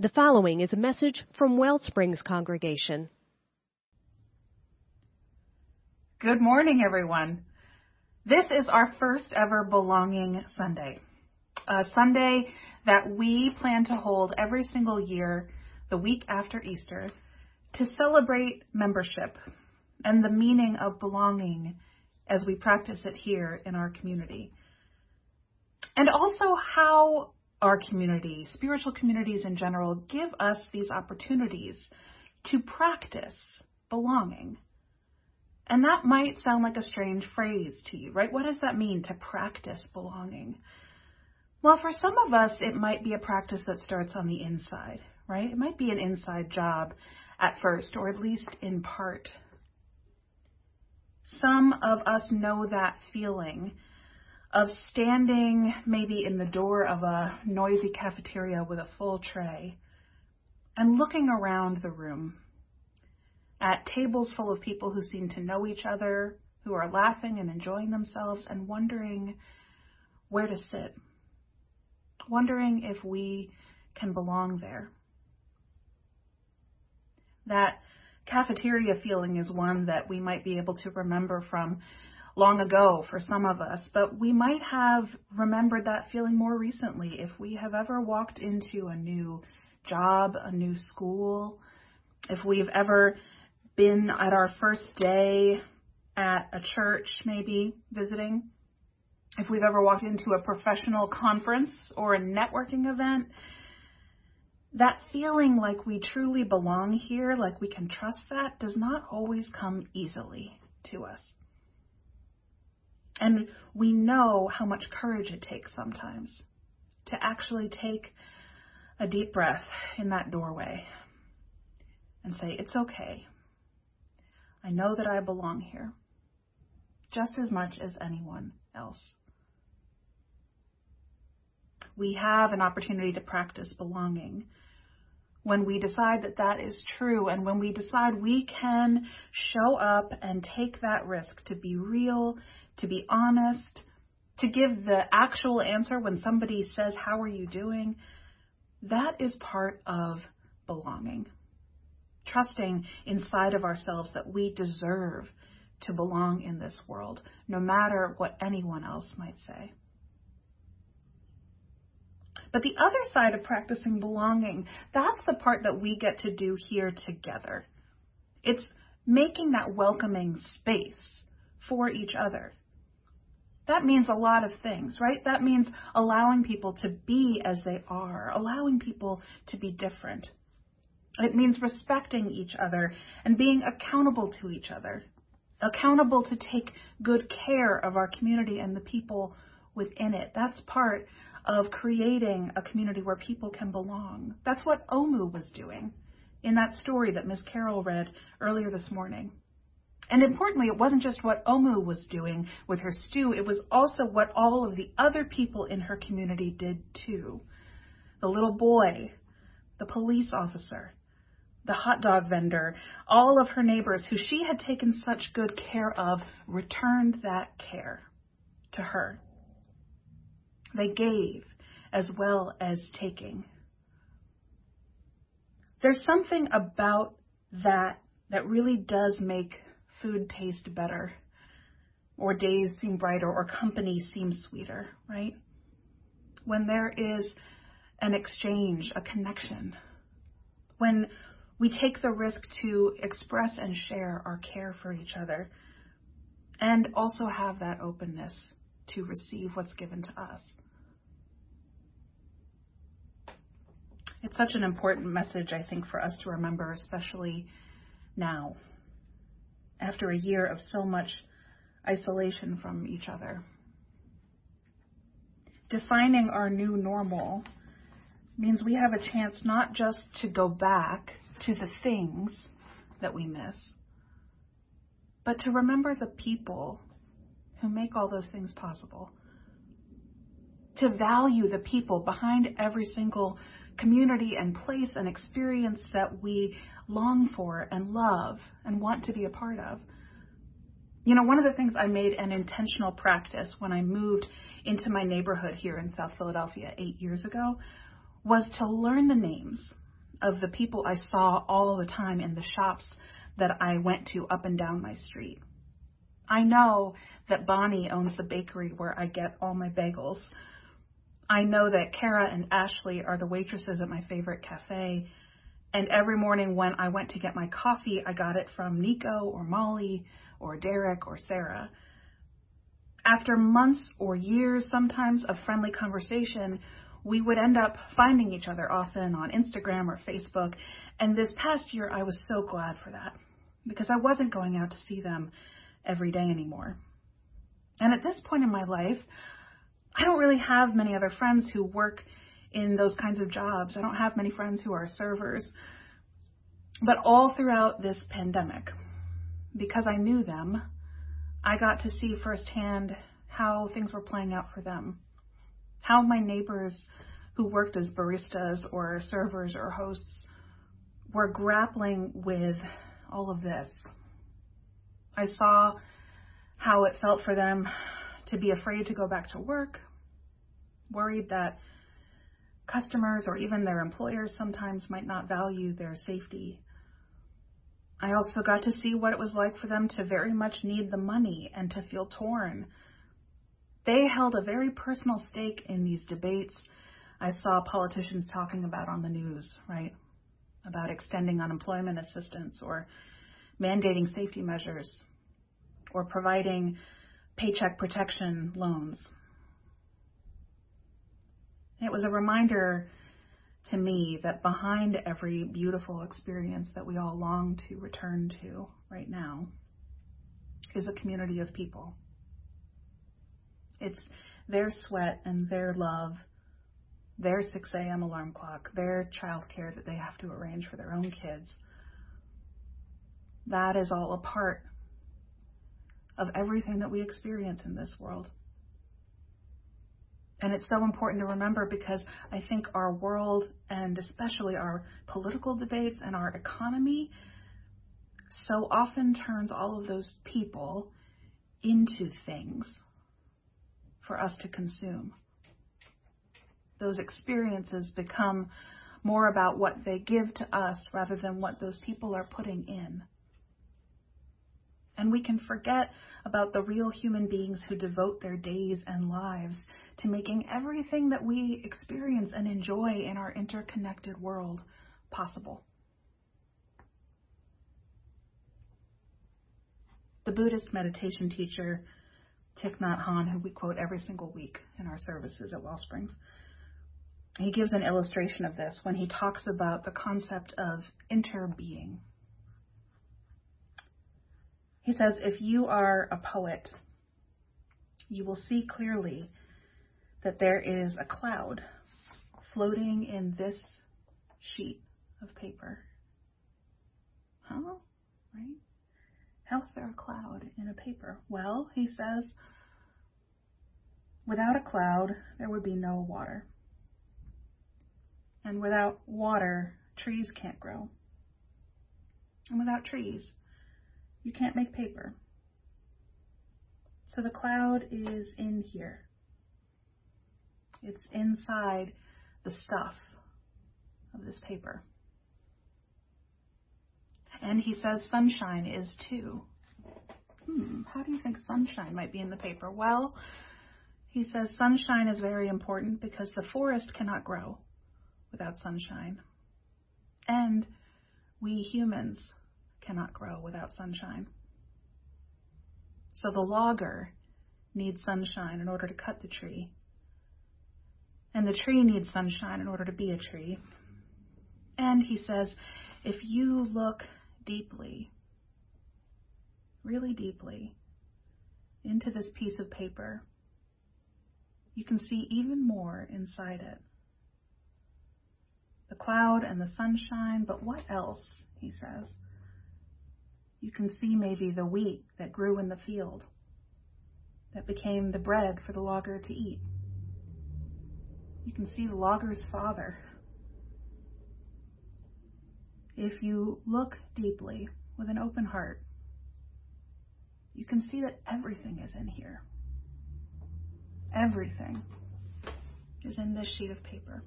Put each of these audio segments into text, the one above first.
The following is a message from Wellsprings Congregation. Good morning, everyone. This is our first ever Belonging Sunday, a Sunday that we plan to hold every single year the week after Easter to celebrate membership and the meaning of belonging as we practice it here in our community. And also how our community, spiritual communities in general, give us these opportunities to practice belonging. And that might sound like a strange phrase to you, right? What does that mean to practice belonging? Well, for some of us, it might be a practice that starts on the inside, right? It might be an inside job at first, or at least in part. Some of us know that feeling of standing maybe in the door of a noisy cafeteria with a full tray and looking around the room at tables full of people who seem to know each other, who are laughing and enjoying themselves, and wondering where to sit, wondering if we can belong there. That cafeteria feeling is one that we might be able to remember from long ago for some of us, but we might have remembered that feeling more recently if we have ever walked into a new job, a new school, if we've ever been at our first day at a church, maybe visiting, if we've ever walked into a professional conference or a networking event, that feeling like we truly belong here, like we can trust that, does not always come easily to us. And we know how much courage it takes sometimes to actually take a deep breath in that doorway and say, It's okay. I know that I belong here just as much as anyone else. We have an opportunity to practice belonging when we decide that that is true and when we decide we can show up and take that risk to be real to be honest, to give the actual answer when somebody says, How are you doing? That is part of belonging. Trusting inside of ourselves that we deserve to belong in this world, no matter what anyone else might say. But the other side of practicing belonging, that's the part that we get to do here together. It's making that welcoming space for each other. That means a lot of things, right? That means allowing people to be as they are, allowing people to be different. It means respecting each other and being accountable to each other, accountable to take good care of our community and the people within it. That's part of creating a community where people can belong. That's what Omu was doing in that story that Ms. Carroll read earlier this morning. And importantly, it wasn't just what Omu was doing with her stew, it was also what all of the other people in her community did too. The little boy, the police officer, the hot dog vendor, all of her neighbors who she had taken such good care of returned that care to her. They gave as well as taking. There's something about that that really does make food taste better, or days seem brighter, or company seems sweeter, right? When there is an exchange, a connection, when we take the risk to express and share our care for each other, and also have that openness to receive what's given to us. It's such an important message, I think, for us to remember, especially now after a year of so much isolation from each other. Defining our new normal means we have a chance not just to go back to the things that we miss, but to remember the people who make all those things possible. To value the people behind every single community and place and experience that we long for and love and want to be a part of. You know, one of the things I made an intentional practice when I moved into my neighborhood here in South Philadelphia eight years ago was to learn the names of the people I saw all the time in the shops that I went to up and down my street. I know that Bonnie owns the bakery where I get all my bagels. I know that Kara and Ashley are the waitresses at my favorite cafe. And every morning when I went to get my coffee, I got it from Nico or Molly or Derek or Sarah. After months or years sometimes of friendly conversation, we would end up finding each other often on Instagram or Facebook. And this past year, I was so glad for that because I wasn't going out to see them every day anymore. And at this point in my life, I don't really have many other friends who work in those kinds of jobs. I don't have many friends who are servers. But all throughout this pandemic, because I knew them, I got to see firsthand how things were playing out for them. How my neighbors who worked as baristas or servers or hosts were grappling with all of this. I saw how it felt for them to be afraid to go back to work, worried that customers or even their employers sometimes might not value their safety. I also got to see what it was like for them to very much need the money and to feel torn. They held a very personal stake in these debates I saw politicians talking about on the news, right? About extending unemployment assistance or mandating safety measures or providing paycheck protection loans. It was a reminder to me that behind every beautiful experience that we all long to return to right now is a community of people. It's their sweat and their love, their 6 a.m. alarm clock, their childcare that they have to arrange for their own kids. That is all a part of everything that we experience in this world. And it's so important to remember because I think our world, and especially our political debates and our economy, so often turns all of those people into things for us to consume. Those experiences become more about what they give to us rather than what those people are putting in. And we can forget about the real human beings who devote their days and lives to making everything that we experience and enjoy in our interconnected world possible. The Buddhist meditation teacher Thich Nhat Hanh, who we quote every single week in our services at Wellsprings, he gives an illustration of this when he talks about the concept of interbeing. He says, if you are a poet, you will see clearly that there is a cloud floating in this sheet of paper. Huh? Right? How is there a cloud in a paper? Well, he says, without a cloud, there would be no water. And without water, trees can't grow. And without trees, you can't make paper. So the cloud is in here. It's inside the stuff of this paper. And he says sunshine is too. Hmm, how do you think sunshine might be in the paper? Well, he says sunshine is very important because the forest cannot grow without sunshine. And we humans cannot grow without sunshine. So the logger needs sunshine in order to cut the tree. And the tree needs sunshine in order to be a tree. And he says, if you look deeply, really deeply, into this piece of paper, you can see even more inside it. The cloud and the sunshine, but what else, he says you can see maybe the wheat that grew in the field that became the bread for the logger to eat. You can see the logger's father. If you look deeply with an open heart, you can see that everything is in here. Everything is in this sheet of paper.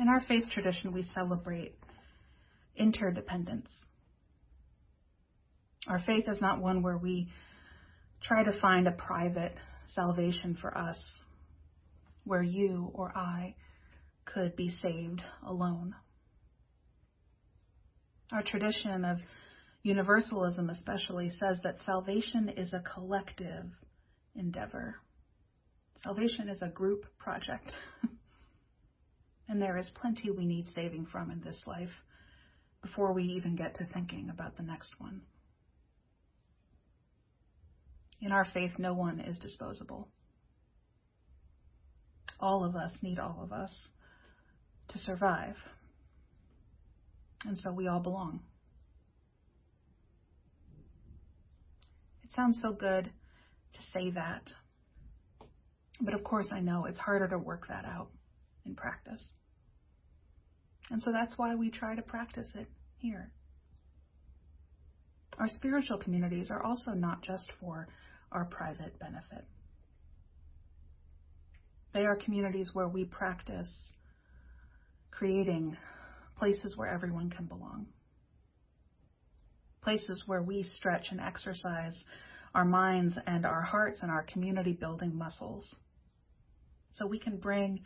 In our faith tradition, we celebrate interdependence. Our faith is not one where we try to find a private salvation for us, where you or I could be saved alone. Our tradition of universalism, especially, says that salvation is a collective endeavor. Salvation is a group project. and there is plenty we need saving from in this life before we even get to thinking about the next one. In our faith, no one is disposable. All of us need all of us to survive. And so we all belong. It sounds so good to say that. But of course, I know it's harder to work that out in practice. And so that's why we try to practice it here. Our spiritual communities are also not just for our private benefit. They are communities where we practice creating places where everyone can belong. Places where we stretch and exercise our minds and our hearts and our community building muscles. So we can bring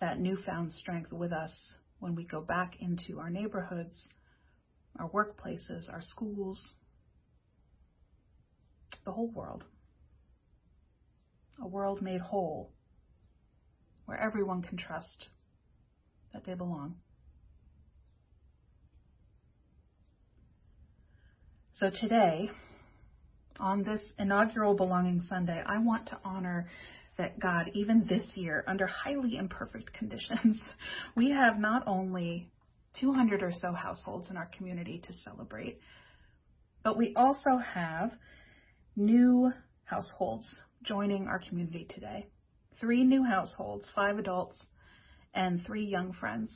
that newfound strength with us when we go back into our neighborhoods, our workplaces, our schools, the whole world. A world made whole where everyone can trust that they belong. So today, on this inaugural Belonging Sunday, I want to honor that God, even this year, under highly imperfect conditions, we have not only 200 or so households in our community to celebrate, but we also have new households joining our community today. Three new households, five adults, and three young friends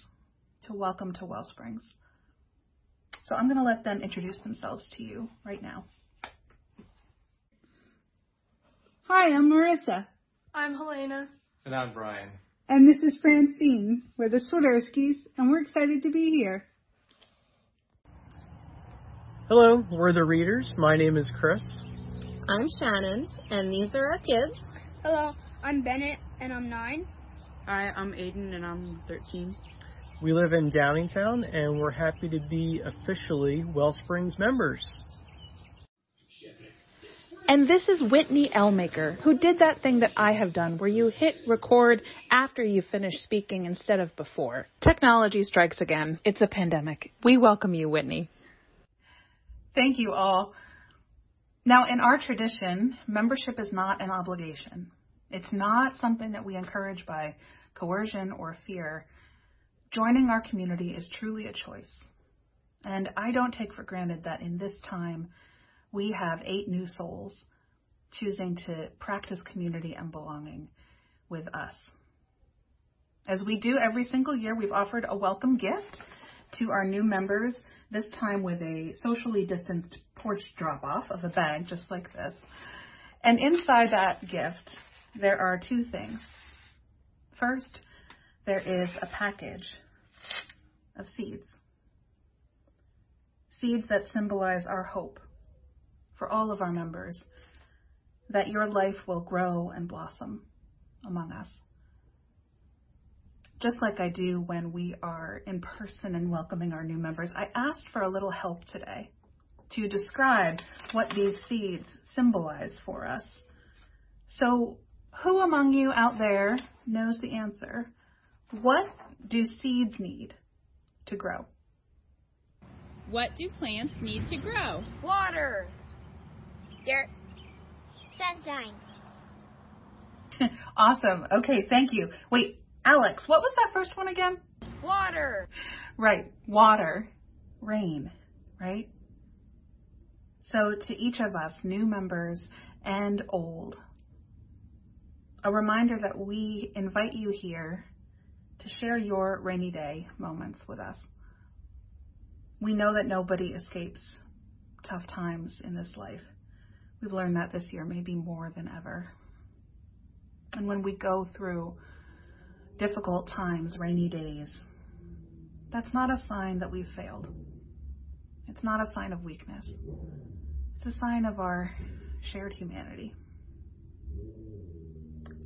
to welcome to Wellsprings. So I'm going to let them introduce themselves to you right now. Hi, I'm Marissa. I'm Helena. And I'm Brian. And this is Francine. We're the Swiderskis, and we're excited to be here. Hello, we're the readers. My name is Chris. I'm Shannon, and these are our kids. Hello, I'm Bennett, and I'm nine. Hi, I'm Aiden, and I'm 13. We live in Downingtown, and we're happy to be officially Wellsprings members. And this is Whitney Elmaker, who did that thing that I have done where you hit record after you finish speaking instead of before. Technology strikes again. It's a pandemic. We welcome you, Whitney. Thank you all. Now, in our tradition, membership is not an obligation. It's not something that we encourage by coercion or fear. Joining our community is truly a choice. And I don't take for granted that in this time, we have eight new souls choosing to practice community and belonging with us. As we do every single year, we've offered a welcome gift to our new members, this time with a socially distanced porch drop off of a bag just like this. And inside that gift, there are two things. First, there is a package of seeds. Seeds that symbolize our hope for all of our members that your life will grow and blossom among us. Just like I do when we are in person and welcoming our new members, I asked for a little help today to describe what these seeds symbolize for us. So, who among you out there knows the answer? What do seeds need to grow? What do plants need to grow? Water. Dirt. Sunshine. awesome. Okay, thank you. Wait, Alex, what was that first one again? Water. Right, water, rain, right? So, to each of us, new members and old, a reminder that we invite you here to share your rainy day moments with us. We know that nobody escapes tough times in this life. We've learned that this year, maybe more than ever. And when we go through difficult times, rainy days, That's not a sign that we've failed. It's not a sign of weakness. It's a sign of our shared humanity.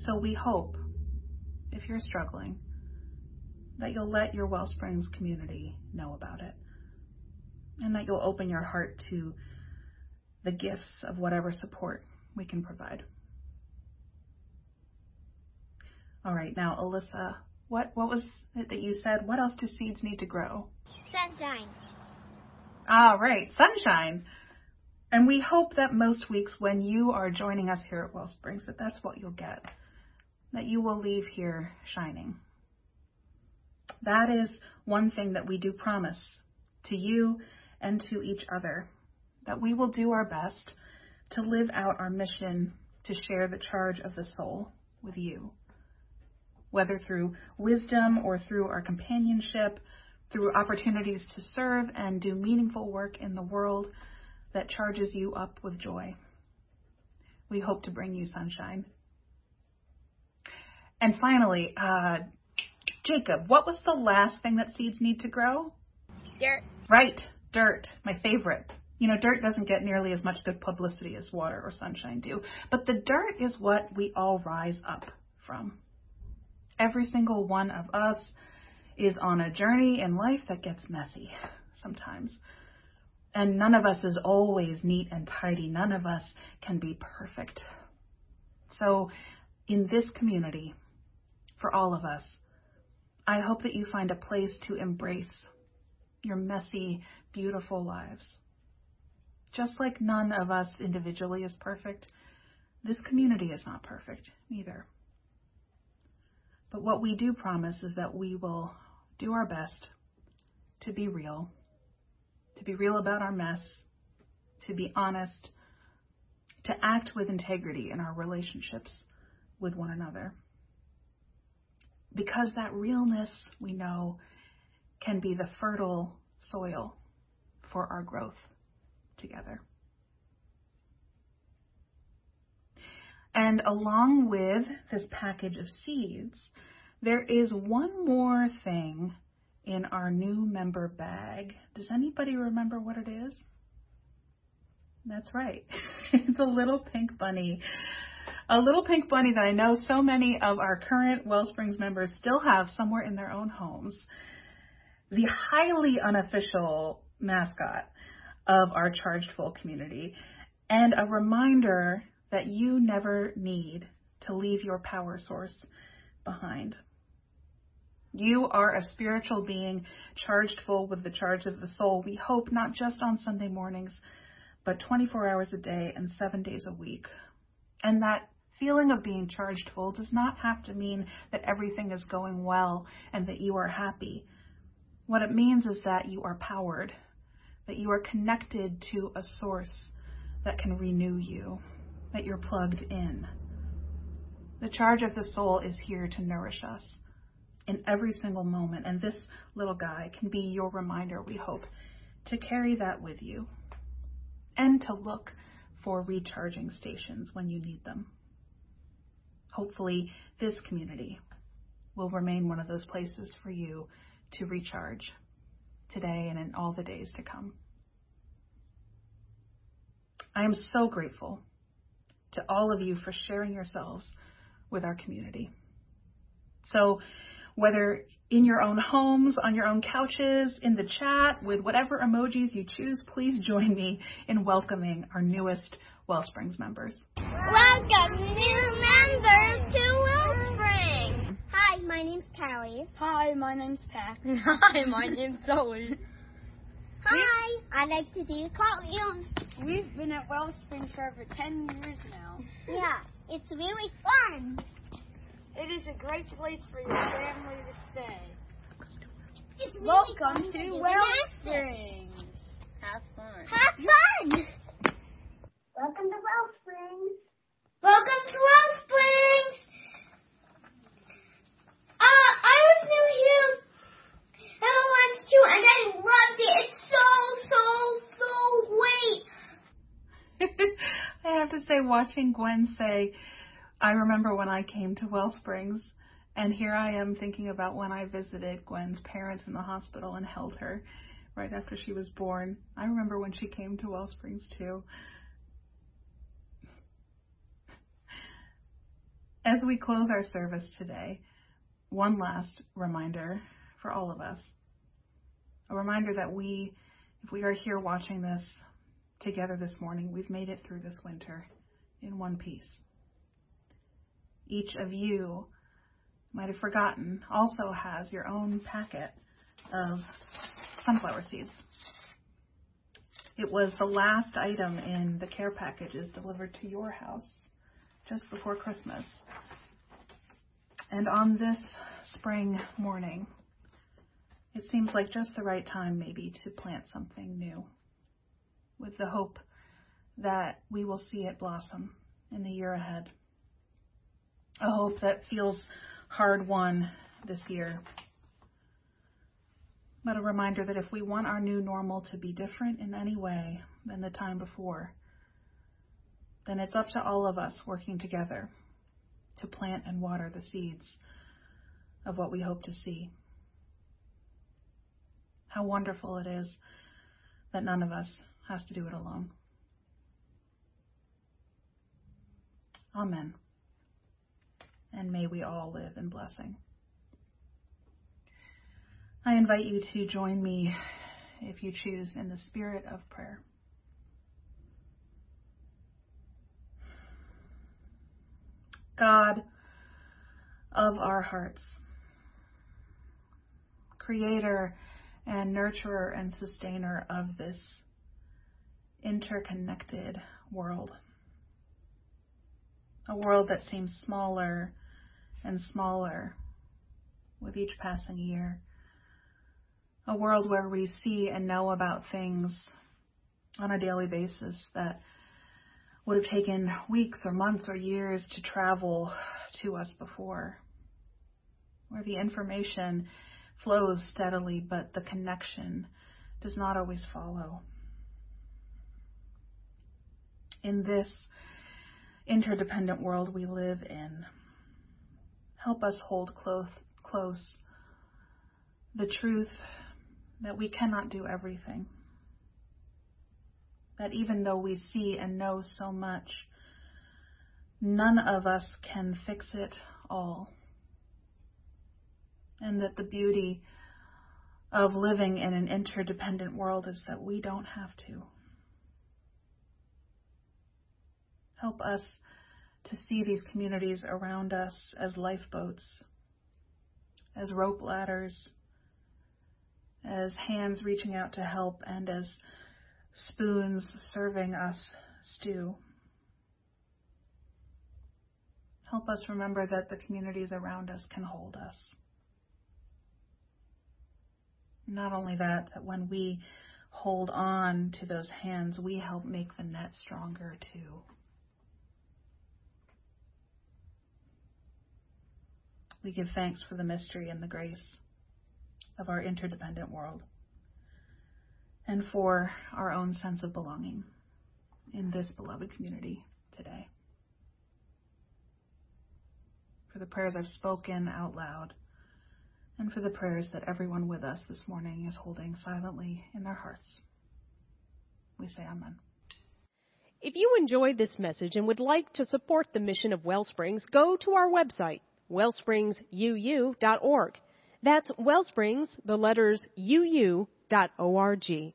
So we hope, if you're struggling, that you'll let your Wellsprings community know about it and that you'll open your heart to the gifts of whatever support we can provide. All right, now, Alyssa, what, what was it that you said? What else do seeds need to grow? Sunshine. All right, sunshine. And we hope that most weeks when you are joining us here at Wellsprings that that's what you'll get, that you will leave here shining. That is one thing that we do promise to you and to each other, that we will do our best to live out our mission to share the charge of the soul with you, whether through wisdom or through our companionship, through opportunities to serve and do meaningful work in the world that charges you up with joy. We hope to bring you sunshine. And finally, uh, Jacob, what was the last thing that seeds need to grow? Dirt. Right, dirt, my favorite. You know, dirt doesn't get nearly as much good publicity as water or sunshine do, but the dirt is what we all rise up from. Every single one of us is on a journey in life that gets messy sometimes. And none of us is always neat and tidy. None of us can be perfect. So, in this community, for all of us, I hope that you find a place to embrace your messy, beautiful lives. Just like none of us individually is perfect, this community is not perfect either. But what we do promise is that we will do our best to be real, to be real about our mess, to be honest, to act with integrity in our relationships with one another. Because that realness, we know, can be the fertile soil for our growth together. And along with this package of seeds, there is one more thing in our new member bag. Does anybody remember what it is? That's right. it's a little pink bunny. A little pink bunny that I know so many of our current Wellsprings members still have somewhere in their own homes. The highly unofficial mascot of our Charged Full community, and a reminder that you never need to leave your power source behind. You are a spiritual being charged full with the charge of the soul. We hope not just on Sunday mornings, but 24 hours a day and seven days a week. And that feeling of being charged full does not have to mean that everything is going well and that you are happy. What it means is that you are powered, that you are connected to a source that can renew you, that you're plugged in. The charge of the soul is here to nourish us in every single moment. And this little guy can be your reminder, we hope, to carry that with you and to look for recharging stations when you need them. Hopefully, this community will remain one of those places for you to recharge today and in all the days to come. I am so grateful to all of you for sharing yourselves with our community. So, whether in your own homes, on your own couches, in the chat, with whatever emojis you choose, please join me in welcoming our newest Wellsprings members. Welcome, new members to Wellspring. Hi, my name's Callie. Hi, my name's Pat. Hi, my name's Zoe. Hi, I like to do cartwheels. We've been at Wellspring for over 10 years now. Yeah, it's really fun. It is a great place for your family to stay. It's really Welcome fun to do Wellsprings. Have fun. Have fun. Welcome to Wellsprings. Welcome to Wellsprings. Uh, I was new here at once too, and I loved it. It's so, so, so great. I have to say, watching Gwen say, I remember when I came to Wellsprings And here I am thinking about when I visited Gwen's parents in the hospital and held her right after she was born. I remember when she came to Wellsprings too. As we close our service today, one last reminder for all of us. A reminder that we, if we are here watching this together this morning, we've made it through this winter in one piece. Each of you might have forgotten, also has your own packet of sunflower seeds. It was the last item in the care packages delivered to your house just before Christmas. And on this spring morning, it seems like just the right time, maybe, to plant something new with the hope that we will see it blossom in the year ahead. A hope that feels hard won this year. But a reminder that if we want our new normal to be different in any way than the time before, then it's up to all of us working together to plant and water the seeds of what we hope to see. How wonderful it is that none of us has to do it alone. Amen and may we all live in blessing. I invite you to join me, if you choose, in the spirit of prayer. God of our hearts, creator and nurturer and sustainer of this interconnected world a world that seems smaller and smaller with each passing year. A world where we see and know about things on a daily basis that would have taken weeks or months or years to travel to us before. Where the information flows steadily, but the connection does not always follow. In this interdependent world we live in. Help us hold close, close the truth that we cannot do everything. That even though we see and know so much, none of us can fix it all. And that the beauty of living in an interdependent world is that we don't have to. Help us to see these communities around us as lifeboats, as rope ladders, as hands reaching out to help, and as spoons serving us stew. Help us remember that the communities around us can hold us. Not only that, that when we hold on to those hands, we help make the net stronger too. We give thanks for the mystery and the grace of our interdependent world and for our own sense of belonging in this beloved community today. For the prayers I've spoken out loud, and for the prayers that everyone with us this morning is holding silently in their hearts. We say Amen. If you enjoyed this message and would like to support the mission of Wellsprings, go to our website, wellspringsuu.org. That's Wellsprings, the letters uu.org.